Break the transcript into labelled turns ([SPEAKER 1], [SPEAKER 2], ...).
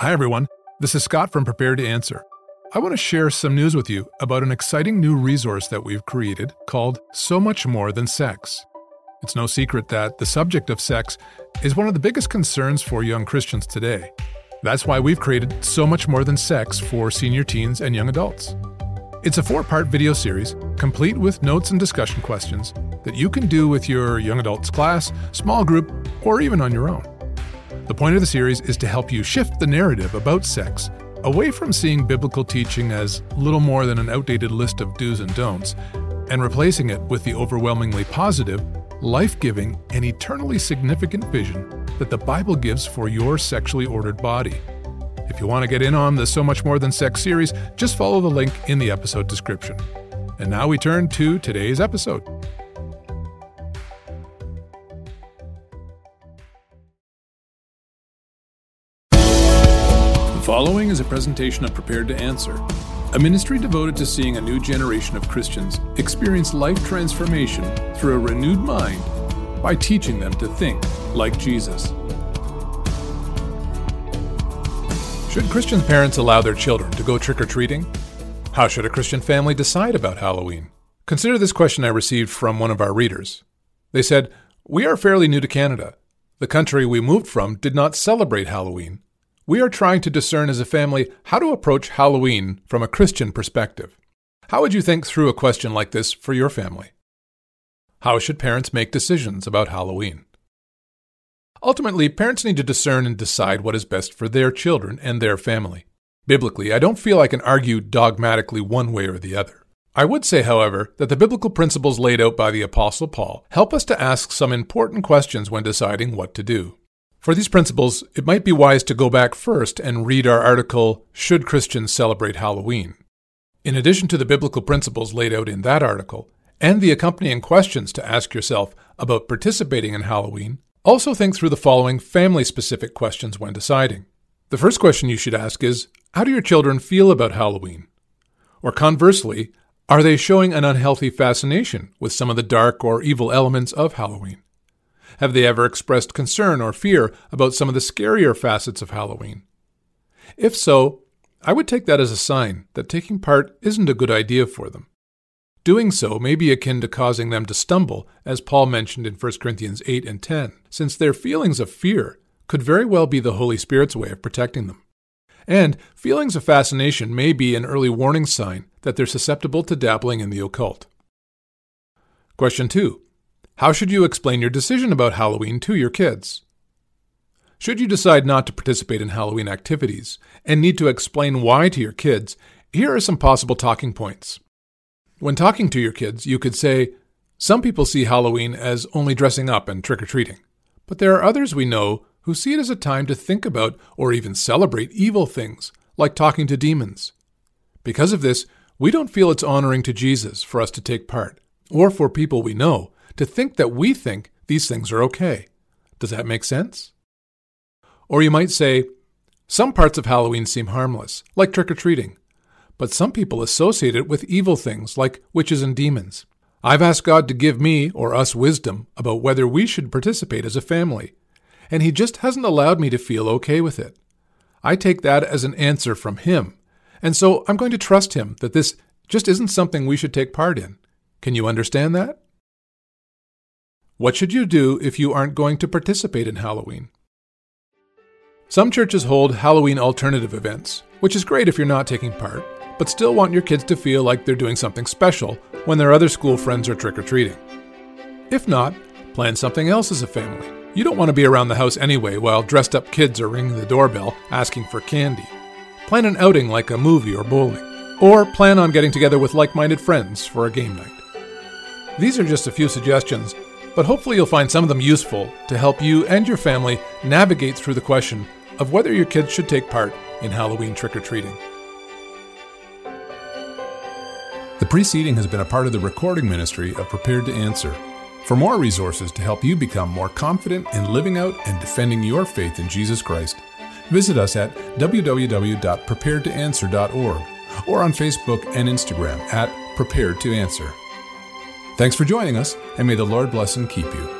[SPEAKER 1] Hi, everyone. This is Scott from Prepared to Answer. I want to share some news with you about an exciting new resource that we've created called So Much More Than Sex. It's no secret that the subject of sex is one of the biggest concerns for young Christians today. That's why we've created So Much More Than Sex for senior teens and young adults. It's a four part video series, complete with notes and discussion questions, that you can do with your young adults class, small group, or even on your own. The point of the series is to help you shift the narrative about sex away from seeing biblical teaching as little more than an outdated list of do's and don'ts, and replacing it with the overwhelmingly positive, life giving, and eternally significant vision that the Bible gives for your sexually ordered body. If you want to get in on the So Much More Than Sex series, just follow the link in the episode description. And now we turn to today's episode. The following is a presentation of Prepared to Answer, a ministry devoted to seeing a new generation of Christians experience life transformation through a renewed mind by teaching them to think like Jesus. Should Christian parents allow their children to go trick or treating? How should a Christian family decide about Halloween? Consider this question I received from one of our readers. They said, We are fairly new to Canada. The country we moved from did not celebrate Halloween. We are trying to discern as a family how to approach Halloween from a Christian perspective. How would you think through a question like this for your family? How should parents make decisions about Halloween? Ultimately, parents need to discern and decide what is best for their children and their family. Biblically, I don't feel I can argue dogmatically one way or the other. I would say, however, that the biblical principles laid out by the Apostle Paul help us to ask some important questions when deciding what to do. For these principles, it might be wise to go back first and read our article, Should Christians Celebrate Halloween? In addition to the biblical principles laid out in that article, and the accompanying questions to ask yourself about participating in Halloween, also think through the following family specific questions when deciding. The first question you should ask is How do your children feel about Halloween? Or conversely, are they showing an unhealthy fascination with some of the dark or evil elements of Halloween? Have they ever expressed concern or fear about some of the scarier facets of Halloween? If so, I would take that as a sign that taking part isn't a good idea for them. Doing so may be akin to causing them to stumble, as Paul mentioned in 1 Corinthians 8 and 10, since their feelings of fear could very well be the Holy Spirit's way of protecting them. And feelings of fascination may be an early warning sign that they're susceptible to dabbling in the occult. Question 2 how should you explain your decision about Halloween to your kids? Should you decide not to participate in Halloween activities and need to explain why to your kids, here are some possible talking points. When talking to your kids, you could say, Some people see Halloween as only dressing up and trick or treating, but there are others we know who see it as a time to think about or even celebrate evil things, like talking to demons. Because of this, we don't feel it's honoring to Jesus for us to take part, or for people we know to think that we think these things are okay. Does that make sense? Or you might say, some parts of Halloween seem harmless, like trick or treating, but some people associate it with evil things like witches and demons. I've asked God to give me or us wisdom about whether we should participate as a family, and He just hasn't allowed me to feel okay with it. I take that as an answer from Him, and so I'm going to trust Him that this just isn't something we should take part in. Can you understand that? What should you do if you aren't going to participate in Halloween? Some churches hold Halloween alternative events, which is great if you're not taking part, but still want your kids to feel like they're doing something special when their other school friends are trick or treating. If not, plan something else as a family. You don't want to be around the house anyway while dressed up kids are ringing the doorbell asking for candy. Plan an outing like a movie or bowling, or plan on getting together with like minded friends for a game night. These are just a few suggestions but hopefully you'll find some of them useful to help you and your family navigate through the question of whether your kids should take part in Halloween trick or treating. The preceding has been a part of the recording ministry of Prepared to Answer. For more resources to help you become more confident in living out and defending your faith in Jesus Christ, visit us at www.preparedtoanswer.org or on Facebook and Instagram at Prepared to Answer. Thanks for joining us, and may the Lord bless and keep you.